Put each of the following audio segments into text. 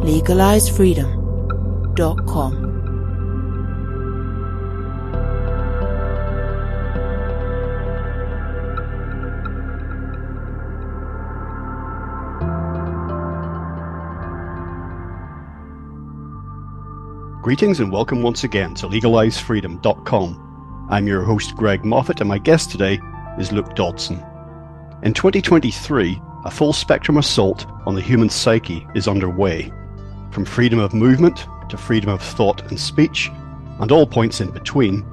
LegalizeFreedom.com. Greetings and welcome once again to LegalizeFreedom.com. I'm your host Greg Moffitt and my guest today is Luke Dodson. In 2023, a full spectrum assault on the human psyche is underway, from freedom of movement to freedom of thought and speech, and all points in between.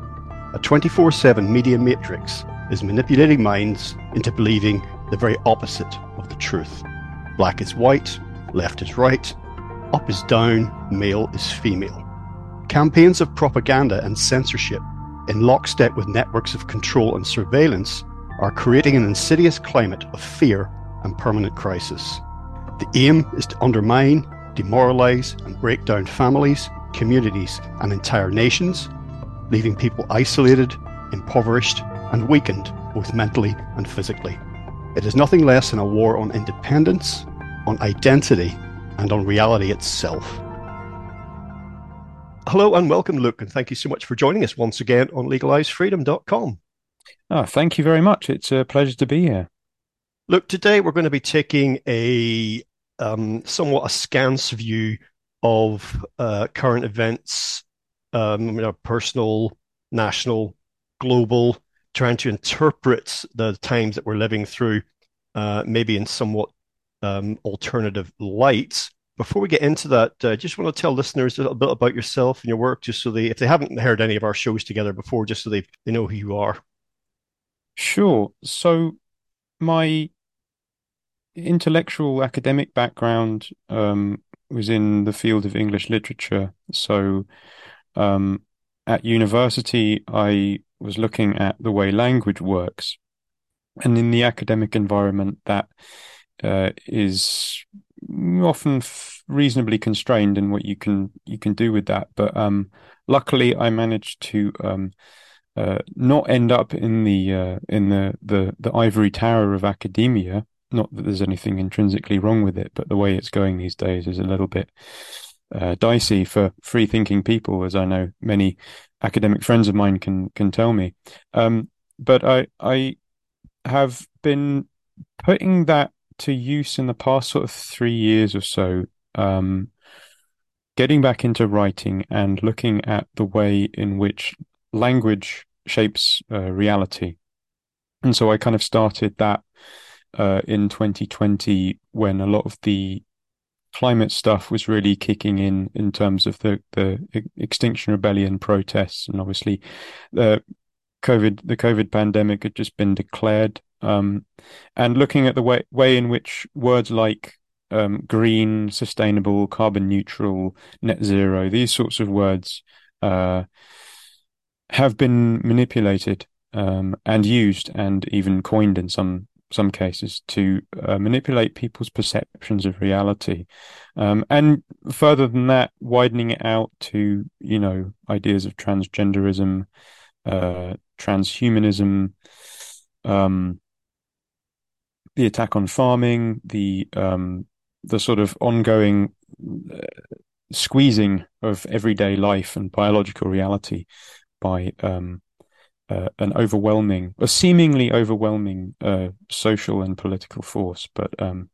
A 24 7 media matrix is manipulating minds into believing the very opposite of the truth. Black is white, left is right, up is down, male is female. Campaigns of propaganda and censorship, in lockstep with networks of control and surveillance, are creating an insidious climate of fear and permanent crisis. The aim is to undermine, demoralize, and break down families, communities, and entire nations, leaving people isolated, impoverished, and weakened both mentally and physically. It is nothing less than a war on independence, on identity, and on reality itself. Hello and welcome, Luke, and thank you so much for joining us once again on legalizefreedom.com. Oh, ah, thank you very much. It's a pleasure to be here. Look, today we're going to be taking a um, somewhat askance view of uh, current events, um, you know, personal, national, global, trying to interpret the times that we're living through, uh, maybe in somewhat um, alternative light. Before we get into that, I uh, just want to tell listeners a little bit about yourself and your work, just so they, if they haven't heard any of our shows together before, just so they they know who you are. Sure. So, my intellectual academic background um, was in the field of English literature. So, um, at university, I was looking at the way language works, and in the academic environment, that uh, is often reasonably constrained in what you can you can do with that. But um, luckily, I managed to um, uh, not end up in the uh, in the, the the ivory tower of academia. Not that there's anything intrinsically wrong with it, but the way it's going these days is a little bit uh, dicey for free thinking people, as I know many academic friends of mine can can tell me. Um, but I I have been putting that to use in the past sort of three years or so, um, getting back into writing and looking at the way in which language shapes uh, reality. And so I kind of started that uh, in 2020 when a lot of the climate stuff was really kicking in in terms of the the Extinction Rebellion protests, and obviously the COVID the COVID pandemic had just been declared. Um, and looking at the way way in which words like um, green, sustainable, carbon neutral, net zero, these sorts of words uh, have been manipulated um, and used, and even coined in some some cases to uh, manipulate people's perceptions of reality, um, and further than that, widening it out to you know ideas of transgenderism, uh, transhumanism. Um, the attack on farming, the um, the sort of ongoing uh, squeezing of everyday life and biological reality by um, uh, an overwhelming, a seemingly overwhelming uh, social and political force. But um,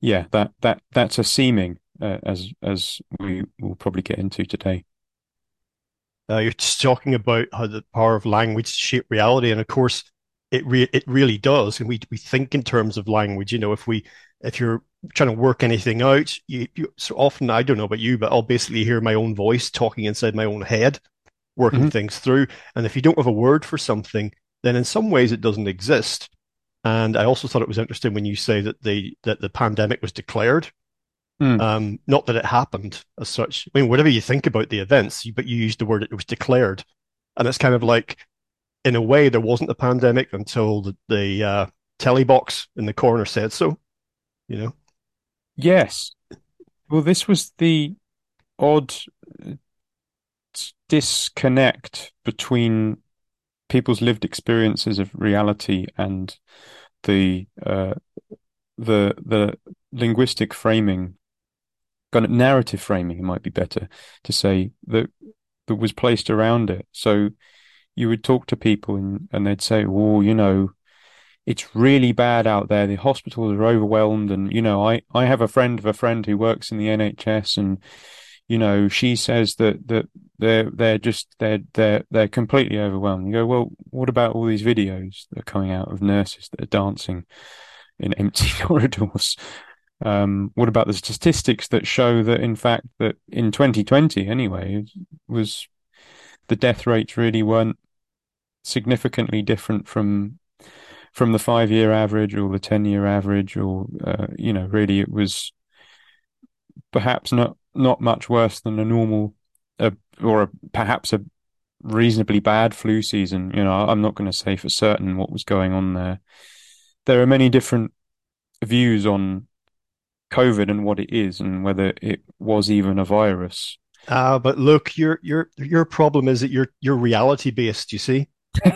yeah, that that that's a seeming, uh, as as we will probably get into today. Uh, you're talking about how the power of language shape reality, and of course, it re- it really does and we we think in terms of language you know if we if you're trying to work anything out you, you so often i don't know about you but i'll basically hear my own voice talking inside my own head working mm-hmm. things through and if you don't have a word for something then in some ways it doesn't exist and i also thought it was interesting when you say that the that the pandemic was declared Mm. Um, not that it happened as such. I mean, whatever you think about the events, but you used the word it was declared, and it's kind of like, in a way, there wasn't a pandemic until the, the uh, telly box in the corner said so. You know. Yes. Well, this was the odd disconnect between people's lived experiences of reality and the uh, the the linguistic framing, kind of narrative framing, it might be better to say that that was placed around it. So you would talk to people and, and they'd say, "Well, you know, it's really bad out there. The hospitals are overwhelmed, and you know, I I have a friend of a friend who works in the NHS, and you know, she says that that they're they're just they're they're they're completely overwhelmed. You go, well, what about all these videos that are coming out of nurses that are dancing in empty corridors? Um, what about the statistics that show that, in fact, that in 2020, anyway, was the death rates really weren't significantly different from from the five year average or the 10 year average, or uh, you know, really, it was perhaps not not much worse than a normal, uh, or a, perhaps a reasonably bad flu season. You know, I'm not going to say for certain what was going on there. There are many different views on COVID and what it is, and whether it was even a virus. Ah, uh, but look, your your your problem is that you're you're reality based. You see.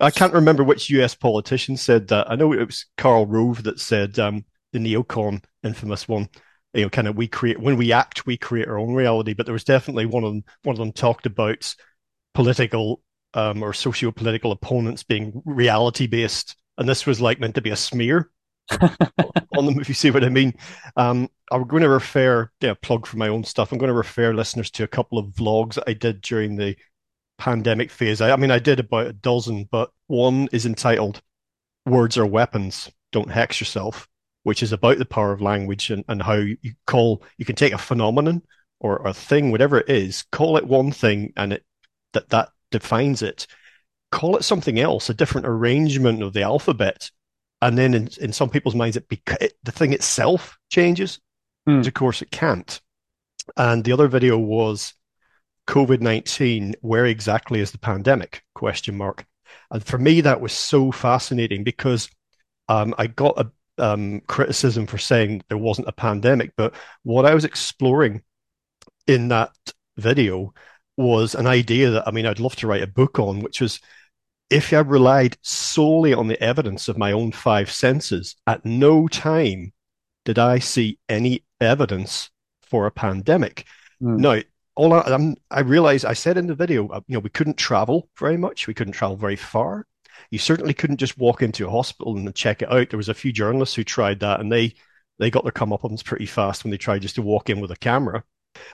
I can't remember which US politician said that. I know it was Karl Rove that said um, the neocon infamous one you know, kind of we create when we act, we create our own reality. But there was definitely one of them. One of them talked about political um, or socio-political opponents being reality based, and this was like meant to be a smear on them. If you see what I mean, um, I'm going to refer, yeah, plug for my own stuff. I'm going to refer listeners to a couple of vlogs that I did during the pandemic phase. I, I mean, I did about a dozen, but one is entitled "Words Are Weapons." Don't hex yourself which is about the power of language and, and how you call you can take a phenomenon or a thing, whatever it is, call it one thing and it that that defines it. Call it something else, a different arrangement of the alphabet, and then in, in some people's minds, it, it the thing itself changes. Mm. Of course, it can't. And the other video was COVID nineteen. Where exactly is the pandemic? Question mark. And for me, that was so fascinating because um, I got a um, criticism for saying there wasn't a pandemic, but what I was exploring in that video was an idea that I mean I'd love to write a book on, which was if I relied solely on the evidence of my own five senses, at no time did I see any evidence for a pandemic. Mm. Now, all I, I'm, I realized I said in the video, uh, you know, we couldn't travel very much, we couldn't travel very far you certainly couldn't just walk into a hospital and check it out. There was a few journalists who tried that, and they they got their comeuppance pretty fast when they tried just to walk in with a camera.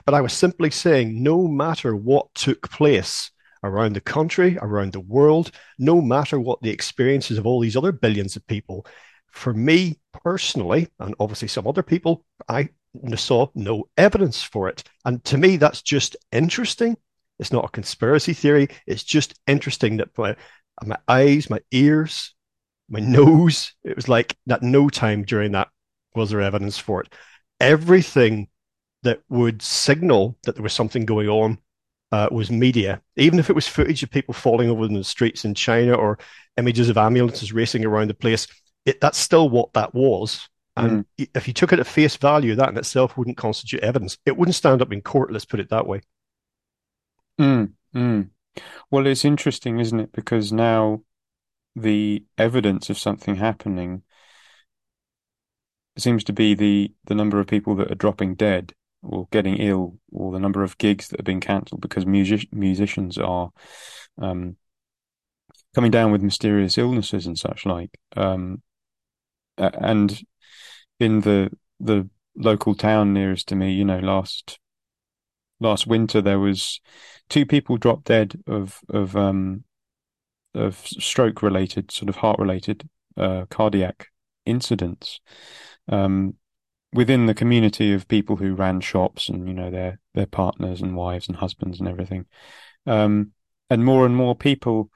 But I was simply saying, no matter what took place around the country, around the world, no matter what the experiences of all these other billions of people, for me personally, and obviously some other people, I saw no evidence for it. And to me, that's just interesting. It's not a conspiracy theory. It's just interesting that uh, my eyes, my ears, my nose. It was like at no time during that was there evidence for it. Everything that would signal that there was something going on uh, was media, even if it was footage of people falling over in the streets in China or images of ambulances racing around the place. It, that's still what that was. And mm. if you took it at face value, that in itself wouldn't constitute evidence. It wouldn't stand up in court. Let's put it that way. Mm, mm. Well, it's interesting, isn't it? Because now the evidence of something happening seems to be the the number of people that are dropping dead or getting ill, or the number of gigs that have been cancelled because music- musicians are um, coming down with mysterious illnesses and such like. Um, and in the the local town nearest to me, you know, last last winter there was two people dropped dead of of um of stroke related sort of heart related uh, cardiac incidents. Um within the community of people who ran shops and you know their their partners and wives and husbands and everything. Um and more and more people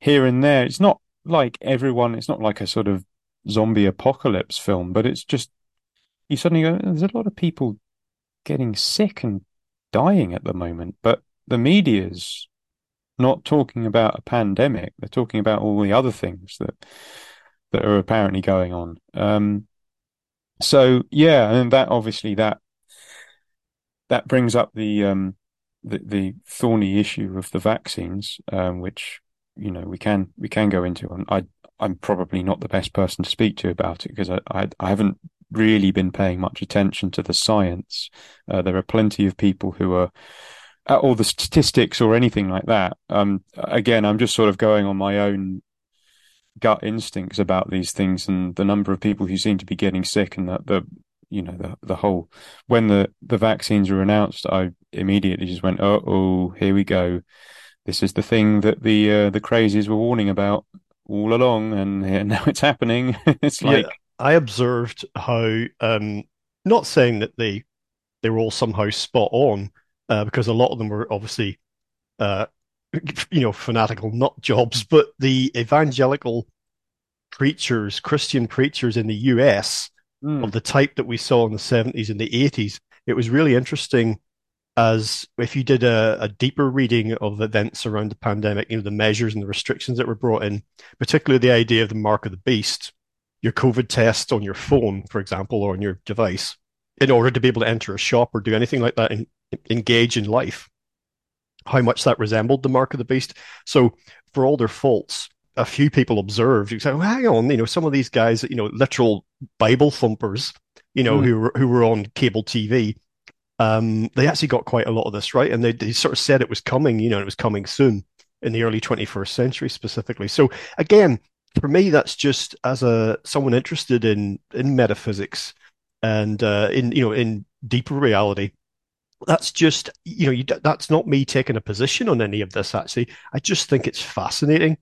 here and there it's not like everyone it's not like a sort of zombie apocalypse film but it's just you suddenly go, there's a lot of people getting sick and dying at the moment, but the media's not talking about a pandemic. They're talking about all the other things that that are apparently going on. Um, so yeah, and that obviously that that brings up the um, the, the thorny issue of the vaccines, um, which you know we can we can go into. And I I'm probably not the best person to speak to about it because I, I, I haven't really been paying much attention to the science. Uh, there are plenty of people who are at all the statistics or anything like that. Um, again, I'm just sort of going on my own gut instincts about these things and the number of people who seem to be getting sick and that the you know the the whole when the the vaccines were announced i immediately just went oh oh here we go this is the thing that the uh, the crazies were warning about all along and now it's happening it's like yeah, i observed how um not saying that they they were all somehow spot on uh, because a lot of them were obviously uh you know fanatical nut jobs but the evangelical preachers christian preachers in the us mm. of the type that we saw in the 70s and the 80s. It was really interesting as if you did a, a, deeper reading of events around the pandemic, you know, the measures and the restrictions that were brought in, particularly the idea of the mark of the beast, your COVID test on your phone, for example, or on your device, in order to be able to enter a shop or do anything like that and engage in life, how much that resembled the mark of the beast. So, for all their faults, a few people observed, you say, well, hang on, you know, some of these guys, you know, literal Bible thumpers, you know, mm. who were, who were on cable TV, um, they actually got quite a lot of this right, and they, they sort of said it was coming, you know, it was coming soon in the early 21st century specifically. So again, for me, that's just as a someone interested in in metaphysics and uh, in you know in deeper reality. That's just you know you, that's not me taking a position on any of this. Actually, I just think it's fascinating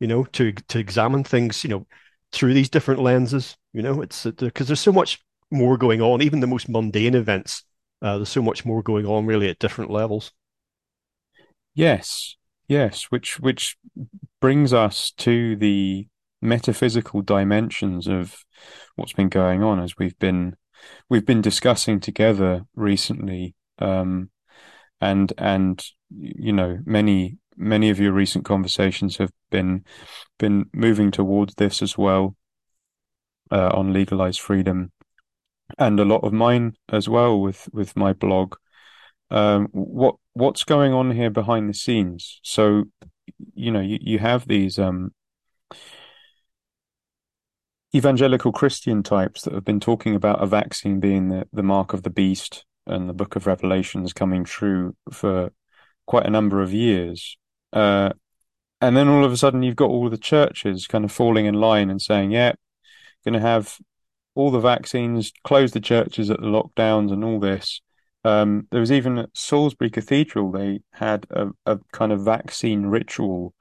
you know, to to examine things, you know, through these different lenses. You know, it's because there's so much more going on. Even the most mundane events, uh, there's so much more going on, really, at different levels. Yes, yes, which which brings us to the metaphysical dimensions of what's been going on as we've been we've been discussing together recently um, and and you know many many of your recent conversations have been been moving towards this as well uh, on legalized freedom, and a lot of mine as well with with my blog. Um, what what's going on here behind the scenes? So, you know, you, you have these um, evangelical Christian types that have been talking about a vaccine being the, the mark of the beast and the book of Revelations coming true for quite a number of years. Uh, and then all of a sudden, you've got all the churches kind of falling in line and saying, "Yeah, going to have all the vaccines, close the churches at the lockdowns, and all this." Um, there was even at Salisbury Cathedral, they had a, a kind of vaccine ritual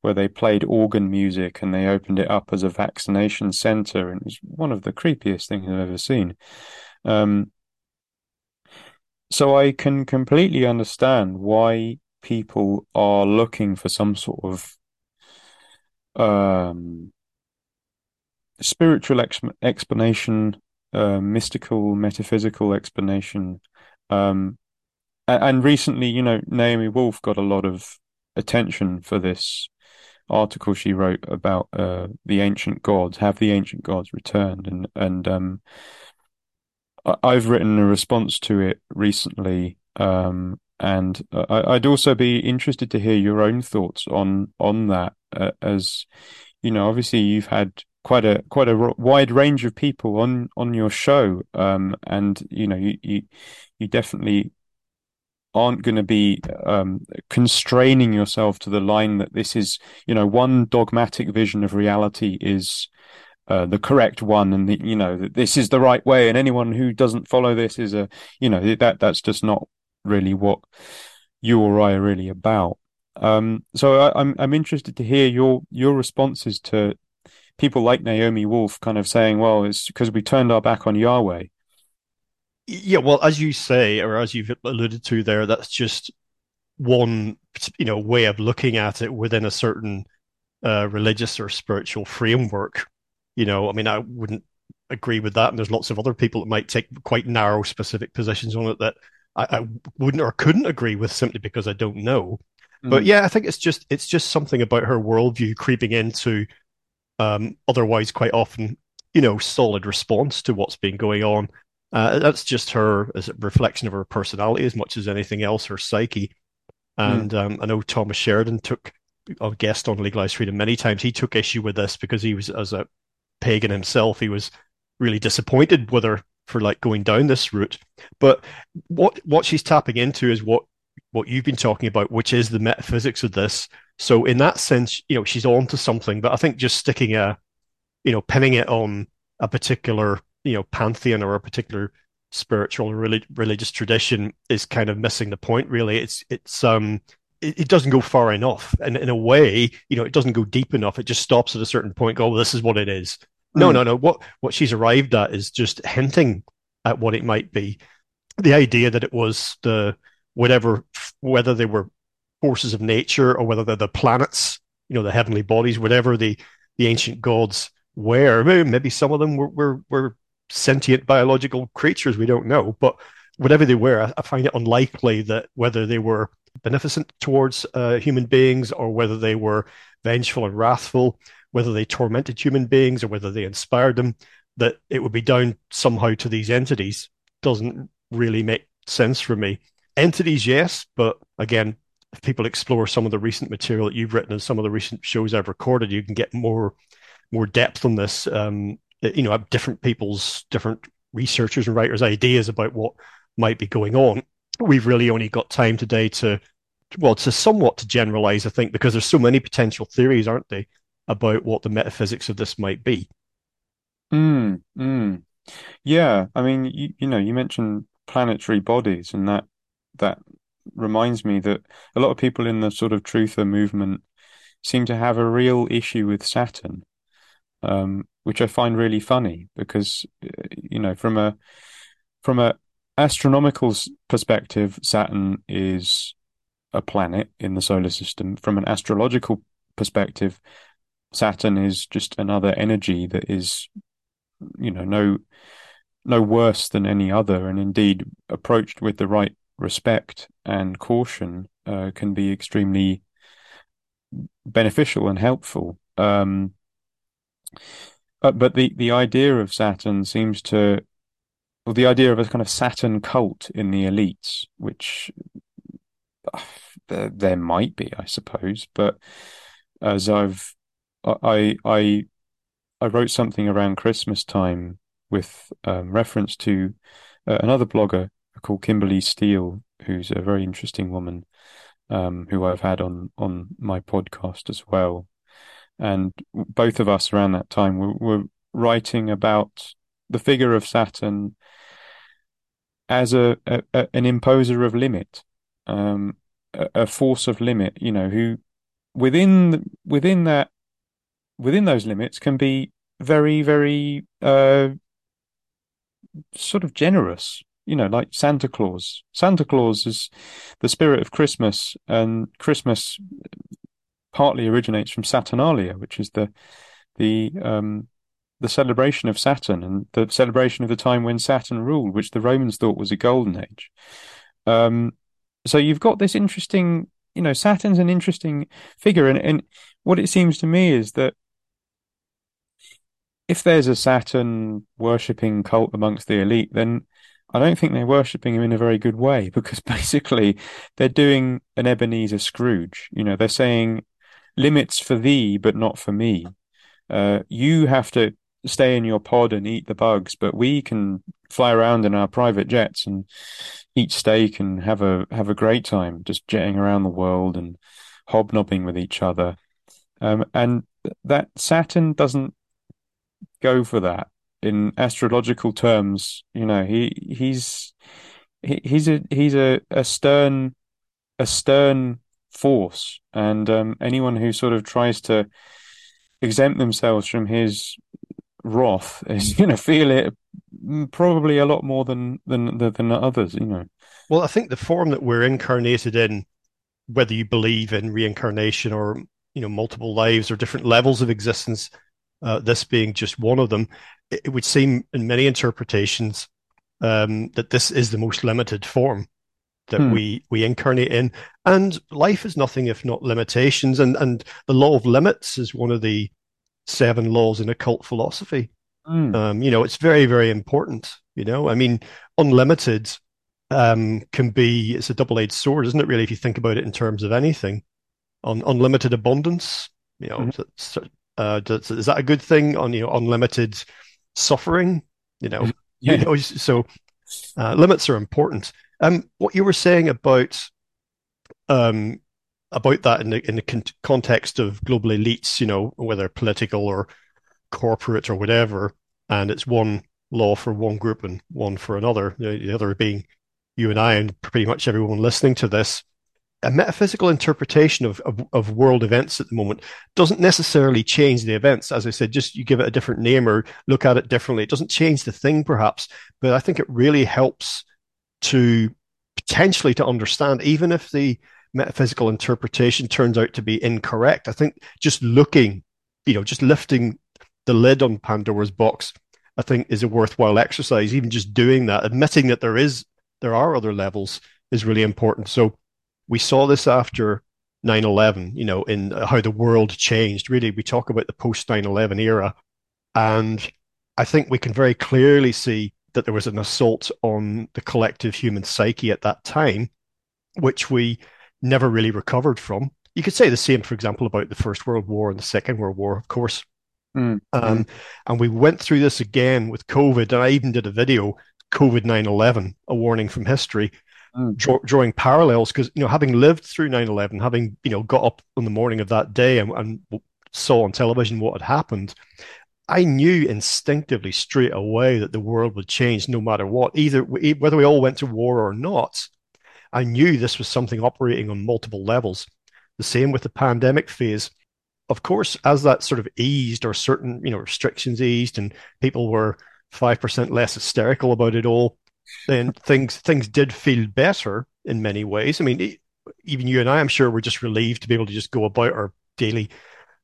where they played organ music and they opened it up as a vaccination center, and it was one of the creepiest things I've ever seen. Um, so I can completely understand why people are looking for some sort of um, spiritual ex- explanation, uh, mystical, metaphysical explanation. Um, and, and recently, you know, Naomi Wolf got a lot of attention for this article she wrote about uh, the ancient gods. Have the ancient gods returned? And and um, I've written a response to it recently, um, and uh, I'd also be interested to hear your own thoughts on on that. Uh, as you know, obviously you've had quite a quite a wide range of people on on your show, um, and you know you, you definitely aren't going to be um, constraining yourself to the line that this is you know one dogmatic vision of reality is uh, the correct one and the, you know that this is the right way and anyone who doesn't follow this is a you know that that's just not really what you or I are really about. Um, so I, I'm I'm interested to hear your your responses to people like Naomi Wolf kind of saying, well, it's because we turned our back on Yahweh. Yeah, well, as you say, or as you've alluded to there, that's just one, you know, way of looking at it within a certain uh, religious or spiritual framework. You know, I mean, I wouldn't agree with that, and there's lots of other people that might take quite narrow, specific positions on it that I, I wouldn't or couldn't agree with simply because I don't know. Mm. But yeah, I think it's just it's just something about her worldview creeping into um, otherwise quite often, you know, solid response to what's been going on. Uh, that's just her as a reflection of her personality as much as anything else, her psyche. And mm. um, I know Thomas Sheridan took a guest on Legalized Freedom many times. He took issue with this because he was, as a pagan himself, he was really disappointed with her for like going down this route. But what what she's tapping into is what what you've been talking about, which is the metaphysics of this. So in that sense, you know, she's on to something. But I think just sticking a, you know, pinning it on a particular, you know, pantheon or a particular spiritual or relig- religious tradition is kind of missing the point. Really, it's it's um it, it, doesn't go far enough, and in a way, you know, it doesn't go deep enough. It just stops at a certain point. Go, well, this is what it is. No, mm. no, no. What what she's arrived at is just hinting at what it might be. The idea that it was the whatever, whether they were forces of nature or whether they're the planets, you know, the heavenly bodies, whatever the the ancient gods were. Maybe some of them were were, were sentient biological creatures. We don't know, but whatever they were, I, find it unlikely that whether they were beneficent towards uh, human beings or whether they were vengeful and wrathful, whether they tormented human beings or whether they inspired them, that it would be down somehow to these entities doesn't really make sense for me. Entities, yes, but again, if people explore some of the recent material that you've written and some of the recent shows I've recorded, you can get more more depth on this. Um, you know, different people's different researchers and writers' ideas about what might be going on. We've really only got time today to, well, to somewhat to generalize, I think, because there's so many potential theories, aren't they, about what the metaphysics of this might be. Mm, mm. Yeah, I mean, you, you know, you mentioned planetary bodies, and that that reminds me that a lot of people in the sort of truther movement seem to have a real issue with Saturn, um, which I find really funny because uh, you know from a from a astronomical perspective, Saturn is a planet in the solar system. From an astrological perspective, Saturn is just another energy that is, you know, no no worse than any other, and indeed approached with the right respect and caution uh, can be extremely beneficial and helpful. Um, but, the the idea of Saturn seems to, well, the idea of a kind of Saturn cult in the elites, which uh, there, there might be, I suppose, but as I've I I I wrote something around Christmas time with um, reference to uh, another blogger called Kimberly Steele, who's a very interesting woman, um, who I've had on on my podcast as well. And both of us around that time were, were writing about the figure of Saturn as a, a, a an imposer of limit, um, a, a, force of limit. You know, who within within that within those limits can be very very uh, sort of generous you know, like Santa Claus. Santa Claus is the spirit of Christmas, and Christmas partly originates from Saturnalia, which is the the um, the celebration of Saturn and the celebration of the time when Saturn ruled, which the Romans thought was a golden age. Um, so you've got this interesting, you know, Saturn's an interesting figure, and, and what it seems to me is that if there's a Saturn worshipping cult amongst the elite, then I don't think they're worshipping him in a very good way because basically they're doing an Ebenezer Scrooge. You know, they're saying limits for thee, but not for me. Uh, you have to stay in your pod and eat the bugs, but we can fly around in our private jets and eat steak and have a have a great time, just jetting around the world and hobnobbing with each other. Um, and that Saturn doesn't go for that in astrological terms, you know, he he's he, he's a he's a, a stern a stern force, and um, anyone who sort of tries to exempt themselves from his wrath is going to feel it probably a lot more than than than others, you know. Well, I think the form that we're incarnated in, whether you believe in reincarnation or you know multiple lives or different levels of existence, uh, this being just one of them, it would seem in many interpretations um, that this is the most limited form that hmm. we we incarnate in, and life is nothing if not limitations, and and the law of limits is one of the seven laws in occult philosophy. Hmm. Um, you know, it's very very important. You know, I mean, unlimited um, can be it's a double edged sword, isn't it? Really, if you think about it in terms of anything, on unlimited abundance, you know, mm-hmm. uh, does, is that a good thing? On you know, unlimited suffering, you know, yeah. you know so uh, limits are important. Um, what you were saying about um, about that in the in the con- context of global elites, you know, whether political or corporate or whatever, and it's one law for one group and one for another. The other being you and I, and pretty much everyone listening to this. A metaphysical interpretation of, of, of world events at the moment doesn't necessarily change the events. As I said, just you give it a different name or look at it differently. It doesn't change the thing, perhaps, but I think it really helps to potentially to understand, even if the metaphysical interpretation turns out to be incorrect. I think just looking, you know, just lifting the lid on Pandora's box, I think is a worthwhile exercise. Even just doing that, admitting that there is there are other levels is really important. So we saw this after 9-11, you know, in how the world changed. Really, we talk about the post 9-11 era. And I think we can very clearly see that there was an assault on the collective human psyche at that time, which we never really recovered from. You could say the same, for example, about the First World War and the Second World War, of course. Mm. Um, and we went through this again with COVID, and I even did a video, COVID 9 11, a warning from history, mm. draw, drawing parallels. Because, you know, having lived through 9 11, having, you know, got up on the morning of that day and, and saw on television what had happened, I knew instinctively straight away that the world would change no matter what, either whether we all went to war or not. I knew this was something operating on multiple levels. The same with the pandemic phase. Of course, as that sort of eased or certain, you know, restrictions eased and people were five percent less hysterical about it all, then things things did feel better in many ways. I mean, even you and I, I'm sure, were just relieved to be able to just go about our daily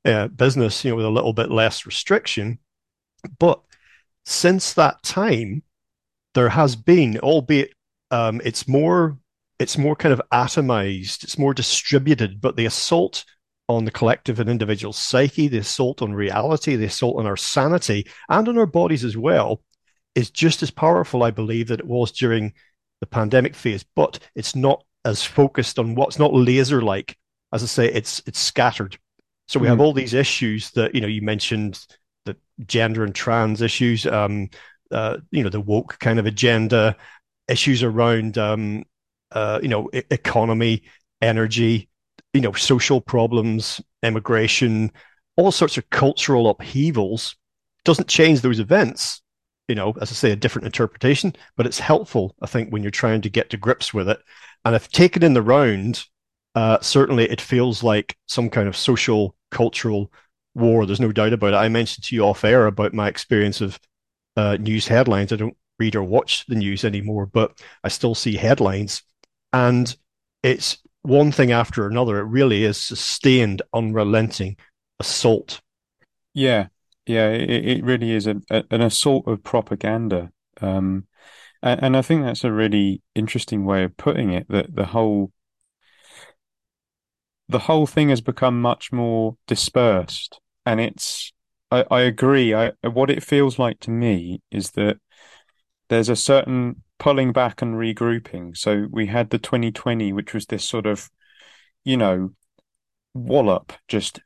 uh, business, you know, with a little bit less restriction. But since that time, there has been, albeit um, it's more it's more kind of atomized, it's more distributed, but the assault on the collective and individual psyche, the assault on reality, the assault on our sanity and on our bodies as well is just as powerful, I believe, that it was during the pandemic phase, but it's not as focused on what's not laser like. As I say, it's it's scattered. So we mm. have all these issues that you know you mentioned the gender and trans issues, um, uh, you know the woke kind of agenda, issues around um, uh, you know e- economy, energy, you know social problems, immigration, all sorts of cultural upheavals. Doesn't change those events. You know, as I say, a different interpretation, but it's helpful, I think, when you're trying to get to grips with it. And if taken in the round, uh, certainly it feels like some kind of social cultural war. There's no doubt about it. I mentioned to you off air about my experience of uh, news headlines. I don't read or watch the news anymore, but I still see headlines. And it's one thing after another. It really is sustained, unrelenting assault. Yeah, yeah, it, it really is a, a, an assault of propaganda. Um, and, and I think that's a really interesting way of putting it. That the whole the whole thing has become much more dispersed. And it's I, I agree. I what it feels like to me is that there's a certain pulling back and regrouping. So we had the 2020 which was this sort of you know wallop just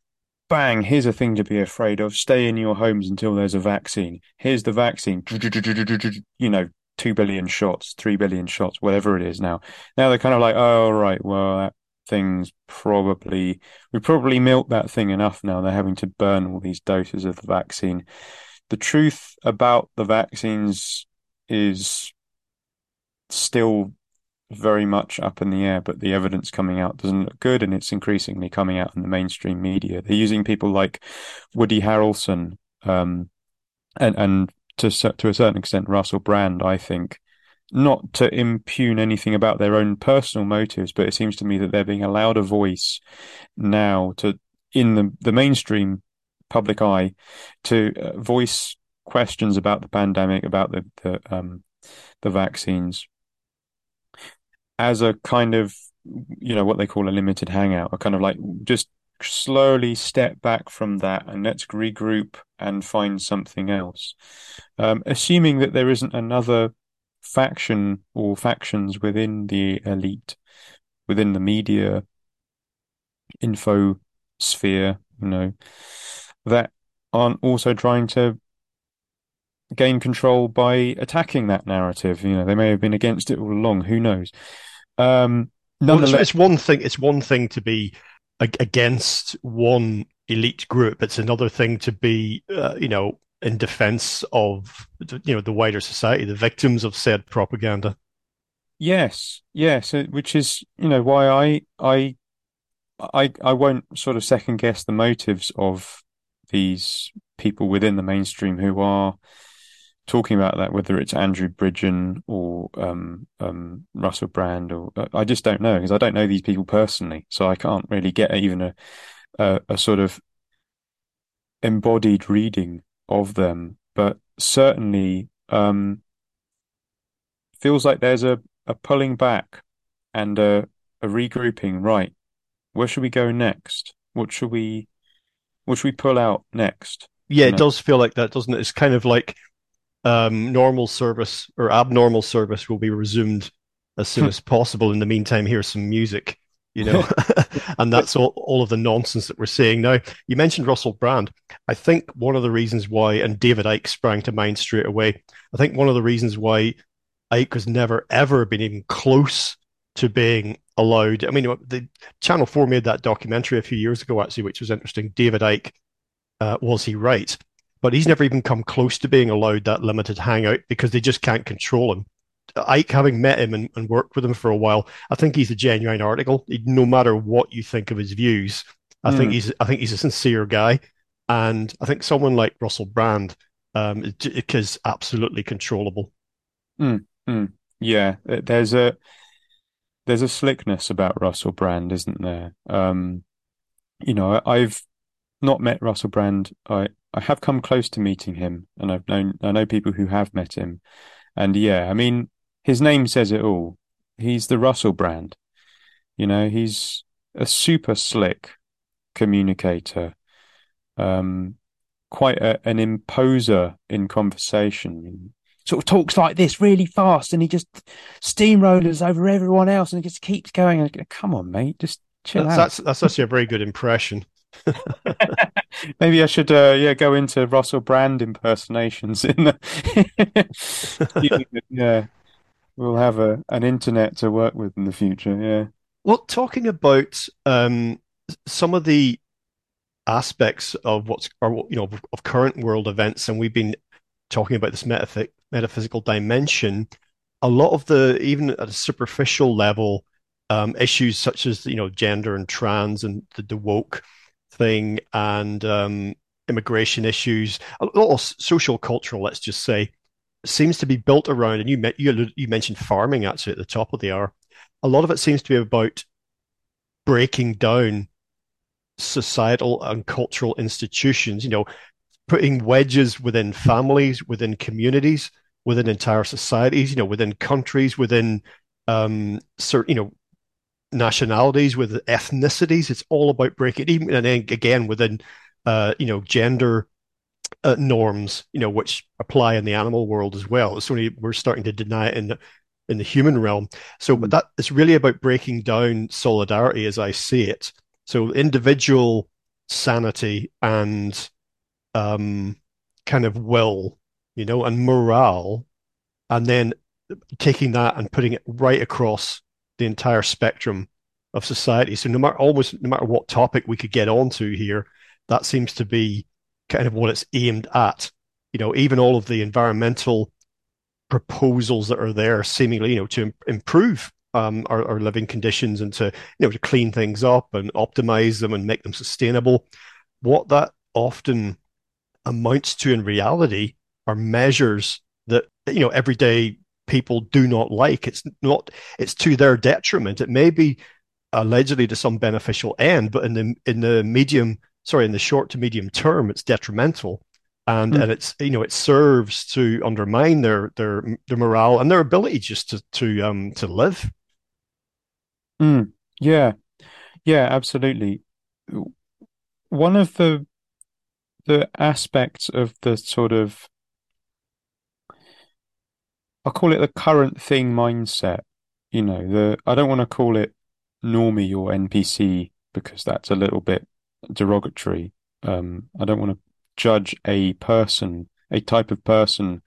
bang here's a thing to be afraid of. Stay in your homes until there's a vaccine. Here's the vaccine. You know 2 billion shots 3 billion shots whatever it is now. Now they're kind of like oh right well that things probably we probably milked that thing enough now. They're having to burn all these doses of the vaccine. The truth about the vaccines is still very much up in the air, but the evidence coming out doesn't look good, and it's increasingly coming out in the mainstream media. They're using people like Woody Harrelson, um, and and to to a certain extent Russell Brand, I think, not to impugn anything about their own personal motives, but it seems to me that they're being allowed a voice now to in the the mainstream public eye to uh, voice questions about the pandemic, about the the um, the vaccines, as a kind of you know what they call a limited hangout, a kind of like just slowly step back from that and let's regroup and find something else, um, assuming that there isn't another faction or factions within the elite, within the media info sphere, you know, that aren't also trying to gain control by attacking that narrative. You know, they may have been against it all along. Who knows? Um, well, it's, it's, one thing. It's one thing to be against one elite group. It's another thing to be, uh, you know, in defense of you know the wider society, the victims of said propaganda. Yes, yes, which is you know why I I I I won't sort of second guess the motives of these people within the mainstream who are talking about that, whether it's Andrew Bridgen or um, um, Russell Brand, or I just don't know because I don't know these people personally, so I can't really get even a, a, a sort of embodied reading of them. But certainly, um, feels like there's a, a pulling back and a, a regrouping. Right, where should we go next? What should we what should we pull out next? Yeah, it know? does feel like that, doesn't it? It's kind of like um, normal service or abnormal service will be resumed as soon as possible. In the meantime, here's some music, you know, and that's all, all of the nonsense that we're seeing now. You mentioned Russell Brand. I think one of the reasons why, and David Icke sprang to mind straight away. I think one of the reasons why Icke has never ever been even close to being allowed. I mean, the Channel Four made that documentary a few years ago, actually, which was interesting. David Icke, uh, was he right? But he's never even come close to being allowed that limited hangout because they just can't control him. Icke, having met him and, and worked with him for a while, I think he's a genuine article. No matter what you think of his views, I mm. think hmm. he's I think he's a sincere guy, and I think someone like Russell Brand um, is absolutely controllable. Mm, mm. Yeah, there's a there's a slickness about Russell Brand, isn't there? Um, you know, I've not met Russell Brand. I I have come close to meeting him, and I've known I know people who have met him, and yeah, I mean, his name says it all. He's the Russell Brand. You know, he's a super slick communicator, um, quite a, an imposer in conversation sort of talks like this really fast and he just steamrollers over everyone else and he just keeps going. Come on, mate, just chill that's, out. That's, that's actually a very good impression. Maybe I should, uh, yeah, go into Russell Brand impersonations in the. yeah, we'll have a an internet to work with in the future. Yeah. Well, talking about um, some of the aspects of what's or you know of current world events, and we've been talking about this metaph- metaphysical dimension, a lot of the even at a superficial level um, issues such as you know gender and trans and the, the woke thing and um, immigration issues, a lot of social cultural, let's just say, seems to be built around. And you you you mentioned farming actually at the top of the hour. A lot of it seems to be about breaking down societal and cultural institutions. You know, putting wedges within families, within communities, within entire societies, you know, within countries, within um, certain, you know, nationalities, with ethnicities. It's all about breaking, even and then again within, uh, you know, gender uh, norms, you know, which apply in the animal world as well. It's only we're starting to deny it in the in the human realm. So, but that it's really about breaking down solidarity as I see it. So, individual sanity and um, kind of will, you know, and morale, and then taking that and putting it right across the entire spectrum of society. So no matter almost no matter what topic we could get onto here, that seems to be kind of what it's aimed at. You know, even all of the environmental proposals that are there, seemingly, you know, to improve um, our, our living conditions and to you know to clean things up and optimize them and make them sustainable. What that often amounts to in reality are measures that you know everyday people do not like. It's not. It's to their detriment. It may be allegedly to some beneficial end, but in the in the medium, sorry, in the short to medium term, it's detrimental. and mm. and it's you know it serves to undermine their their their morale and their ability just to to um to live. Mm. Yeah, yeah, absolutely. One of the the aspects of the sort of I'll call it the current thing mindset. You know, the I don't want to call it normie or NPC because that's a little bit derogatory. Um, I don't want to judge a person, a type of person,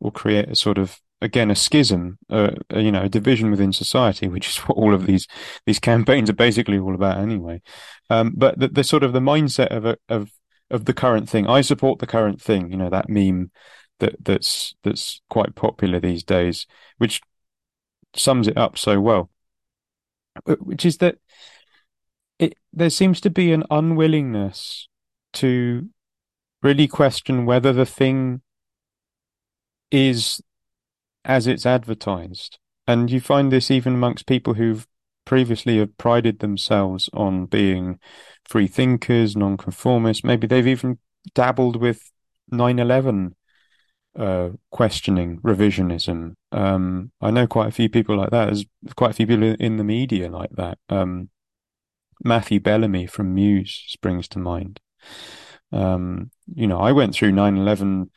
or create a sort of again a schism, uh, you know, a division within society, which is what all of these these campaigns are basically all about anyway. Um, but the, the, sort of the mindset of a, of of the current thing. I support the current thing. You know that meme that that's that's quite popular these days, which sums it up so well. Uh, which is that it there seems to be an unwillingness to really question whether the thing is as it's advertised. And you find this even amongst people who've previously have prided themselves on being free thinkers, nonconformists. Maybe they've even dabbled with 9 11 uh, questioning, revisionism. Um, I know quite a few people like that. There's quite a few people in the media like that. Um, Matthew Bellamy from Muse springs to mind. Um, you know, I went through 9 11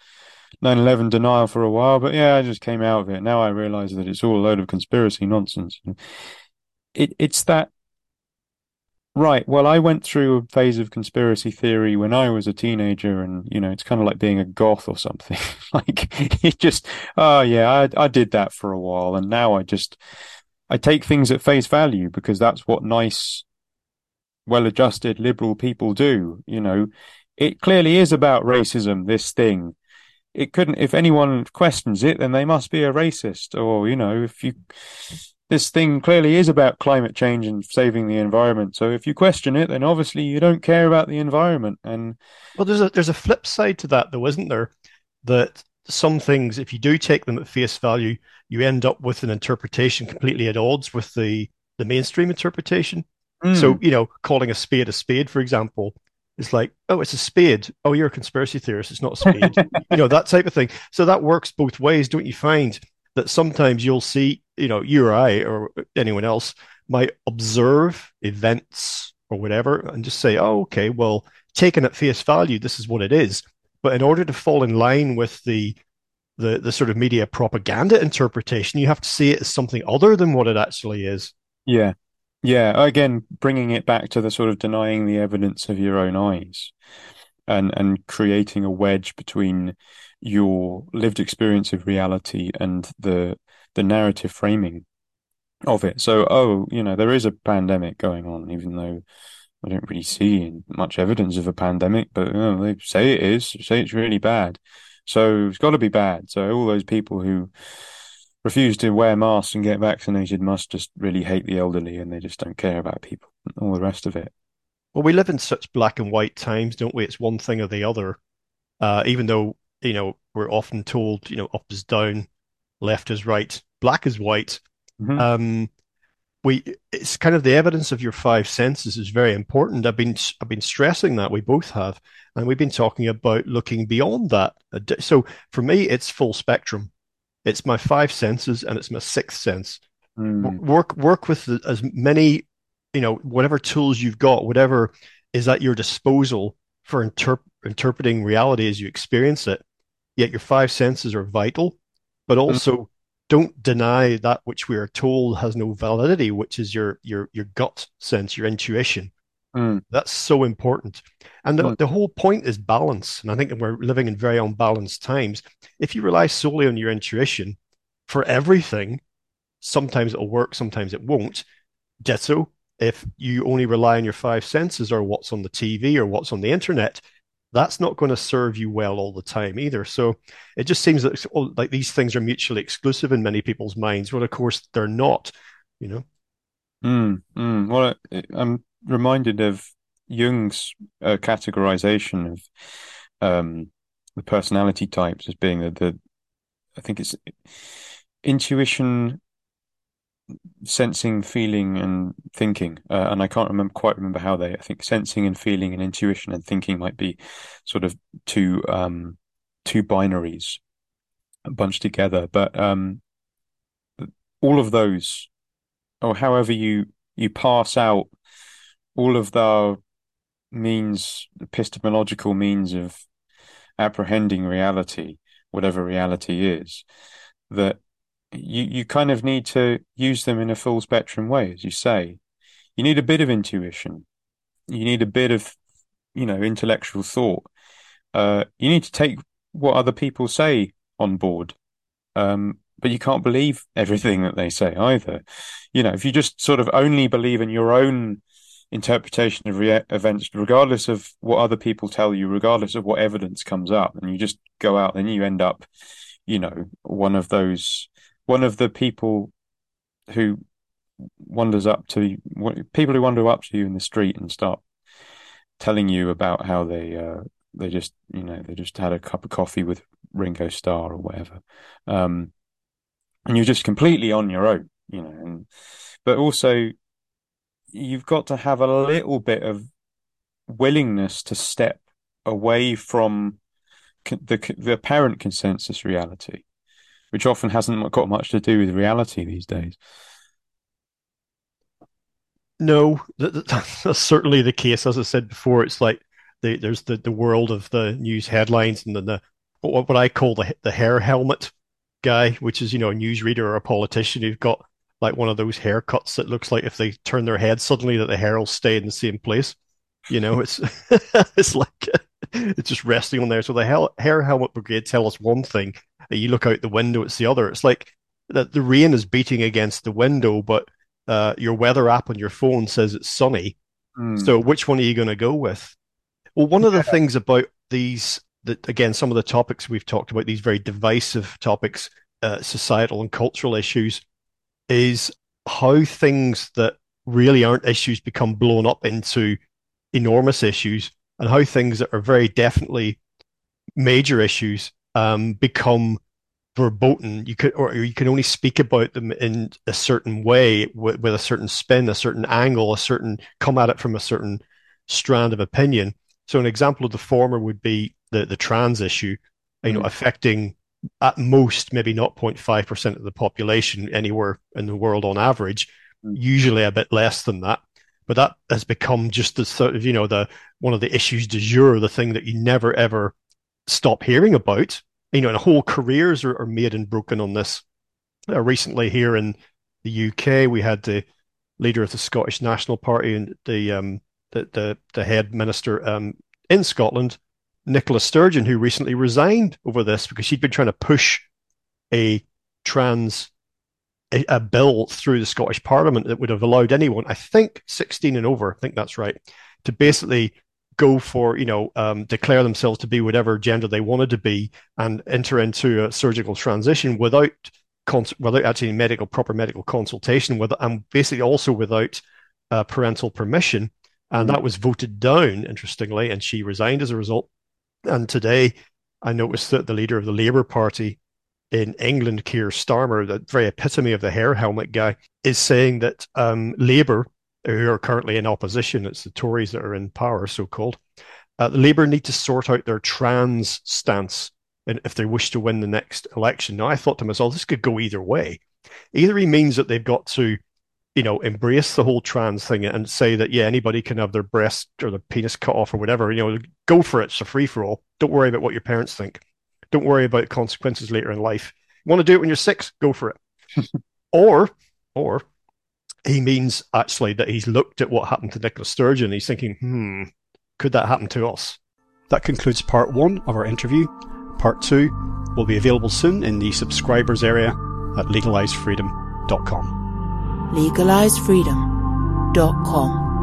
9/11 denial for a while, but yeah, I just came out of it. Now I realize that it's all a load of conspiracy nonsense. It it's that right. Well, I went through a phase of conspiracy theory when I was a teenager, and you know, it's kind of like being a goth or something. like it just, oh yeah, I I did that for a while, and now I just I take things at face value because that's what nice, well-adjusted liberal people do. You know, it clearly is about racism. This thing it couldn't if anyone questions it then they must be a racist or you know if you this thing clearly is about climate change and saving the environment so if you question it then obviously you don't care about the environment and well there's a there's a flip side to that though isn't there that some things if you do take them at face value you end up with an interpretation completely at odds with the the mainstream interpretation mm. so you know calling a spade a spade for example is like, oh, it's a spade. Oh, you're a conspiracy theorist. It's not a spade. you know, that type of thing. So that works both ways, don't you find? That sometimes you'll see, you know, you or I or anyone else might observe events or whatever and just say, oh, okay, well, taken at face value, this is what it is. But in order to fall in line with the the the sort of media propaganda interpretation, you have to see it as something other than what it actually is. Yeah, yeah, again, bringing it back to the sort of denying the evidence of your own eyes and and creating a wedge between your lived experience of reality and the the narrative framing of it. So, oh, you know, there is a pandemic going on, even though I don't really see much evidence of a pandemic, but you know, they say it is, say it's really bad. So it's got to be bad. So all those people who refuse to wear masks and get vaccinated must just really hate the elderly and they just don't care about people and all the rest of it. Well, we live in such black and white times, don't we? It's one thing or the other. Uh, even though, you know, we're often told, you know, up is down, left is right, black is white. Mm-hmm. Um, we it's kind of the evidence of your five senses is very important. I've been I've been stressing that we both have, and we've been talking about looking beyond that. So for me, it's full spectrum. It's my five senses and it's my sixth sense. Mm. Work work with the, as many, you know, whatever tools you've got, whatever is at your disposal for interp- interpreting reality as you experience it. Yet your five senses are vital, but hmm. also mm. don't deny that which we are told has no validity, which is your your your gut sense, your intuition. Mm. That's so important. And the, mm. the whole point is balance. And I think we're living in very unbalanced times. If you rely solely on your intuition for everything, sometimes it'll work, sometimes it won't. Ditto, if you only rely on your five senses or what's on the TV or what's on the internet, that's not going to serve you well all the time either. So it just seems like, like these things are mutually exclusive in many people's minds. Well, of course, they're not, you know. Mm, mm. Well, I'm reminded of Jung's uh, categorization of um, the personality types as being the, the I think it's intuition, sensing, feeling, and thinking. Uh, and I can't remember quite remember how they. I think sensing and feeling and intuition and thinking might be sort of two um, two binaries bunched together. But um, all of those, or however you you pass out all of the means, epistemological means of apprehending reality, whatever reality is, that you you kind of need to use them in a full spectrum way, as you say. You need a bit of intuition. You need a bit of, you know, intellectual thought. Uh, you need to take what other people say on board. Um, but you can't believe everything that they say either. You know, if you just sort of only believe in your own interpretation of re- events, regardless of what other people tell you, regardless of what evidence comes up, and you just go out, then you end up, you know, one of those, one of the people who wanders up to people who wander up to you in the street and start telling you about how they uh, they just you know they just had a cup of coffee with Ringo Starr or whatever, um, and you're just completely on your own, you know. And but also you've got to have a little bit of willingness to step away from the the apparent consensus reality, which often hasn't got much to do with reality these days. No, that's certainly the case. As I said before, it's like the, there's the, the world of the news headlines and then the what, what I call the the hair helmet guy, which is you know a newsreader or a politician who've got like one of those haircuts that looks like if they turn their head suddenly that the hair will stay in the same place. You know, it's it's like it's just resting on there. So the hell, hair helmet brigade tell us one thing, you look out the window, it's the other. It's like that the rain is beating against the window, but uh, your weather app on your phone says it's sunny. Mm. So which one are you going to go with? Well, one of the things about these, that again, some of the topics we've talked about, these very divisive topics, uh, societal and cultural issues, is how things that really aren't issues become blown up into enormous issues, and how things that are very definitely major issues um, become verboten. You could, or you can only speak about them in a certain way with, with a certain spin, a certain angle, a certain come at it from a certain strand of opinion. So an example of the former would be the the trans issue, you know, mm. affecting at most maybe not 0.5% of the population anywhere in the world on average, mm. usually a bit less than that. But that has become just the sort of, you know, the one of the issues du jour, the thing that you never ever stop hearing about you know, and whole careers are, are made and broken on this. Uh, recently, here in the UK, we had the leader of the Scottish National Party and the um, the, the, the head minister um, in Scotland, Nicola Sturgeon, who recently resigned over this because she'd been trying to push a trans a, a, bill through the Scottish Parliament that would have allowed anyone, I think, 16 and over, I think that's right, to basically go for, you know, um, declare themselves to be whatever gender they wanted to be and enter into a surgical transition without cons- without actually medical proper medical consultation with and basically also without uh, parental permission. And that was voted down, interestingly, and she resigned as a result. And today, I noticed that the leader of the Labour Party in England, Keir Starmer, the very epitome of the hair helmet guy, is saying that um, Labour who are currently in opposition. It's the Tories that are in power, so called. Uh, Labour need to sort out their trans stance and if they wish to win the next election. Now, I thought to myself, this could go either way. Either he means that they've got to, you know, embrace the whole trans thing and say that, yeah, anybody can have their breast or their penis cut off or whatever, you know, go for it. It's a free for all. Don't worry about what your parents think. Don't worry about consequences later in life. You want to do it when you're six? Go for it. or, or he means actually that he's looked at what happened to Nicola Sturgeon. He's thinking, hmm, could that happen to us? That concludes part one of our interview. Part two will be available soon in the subscribers area at legalisefreedom.com. Legalisefreedom.com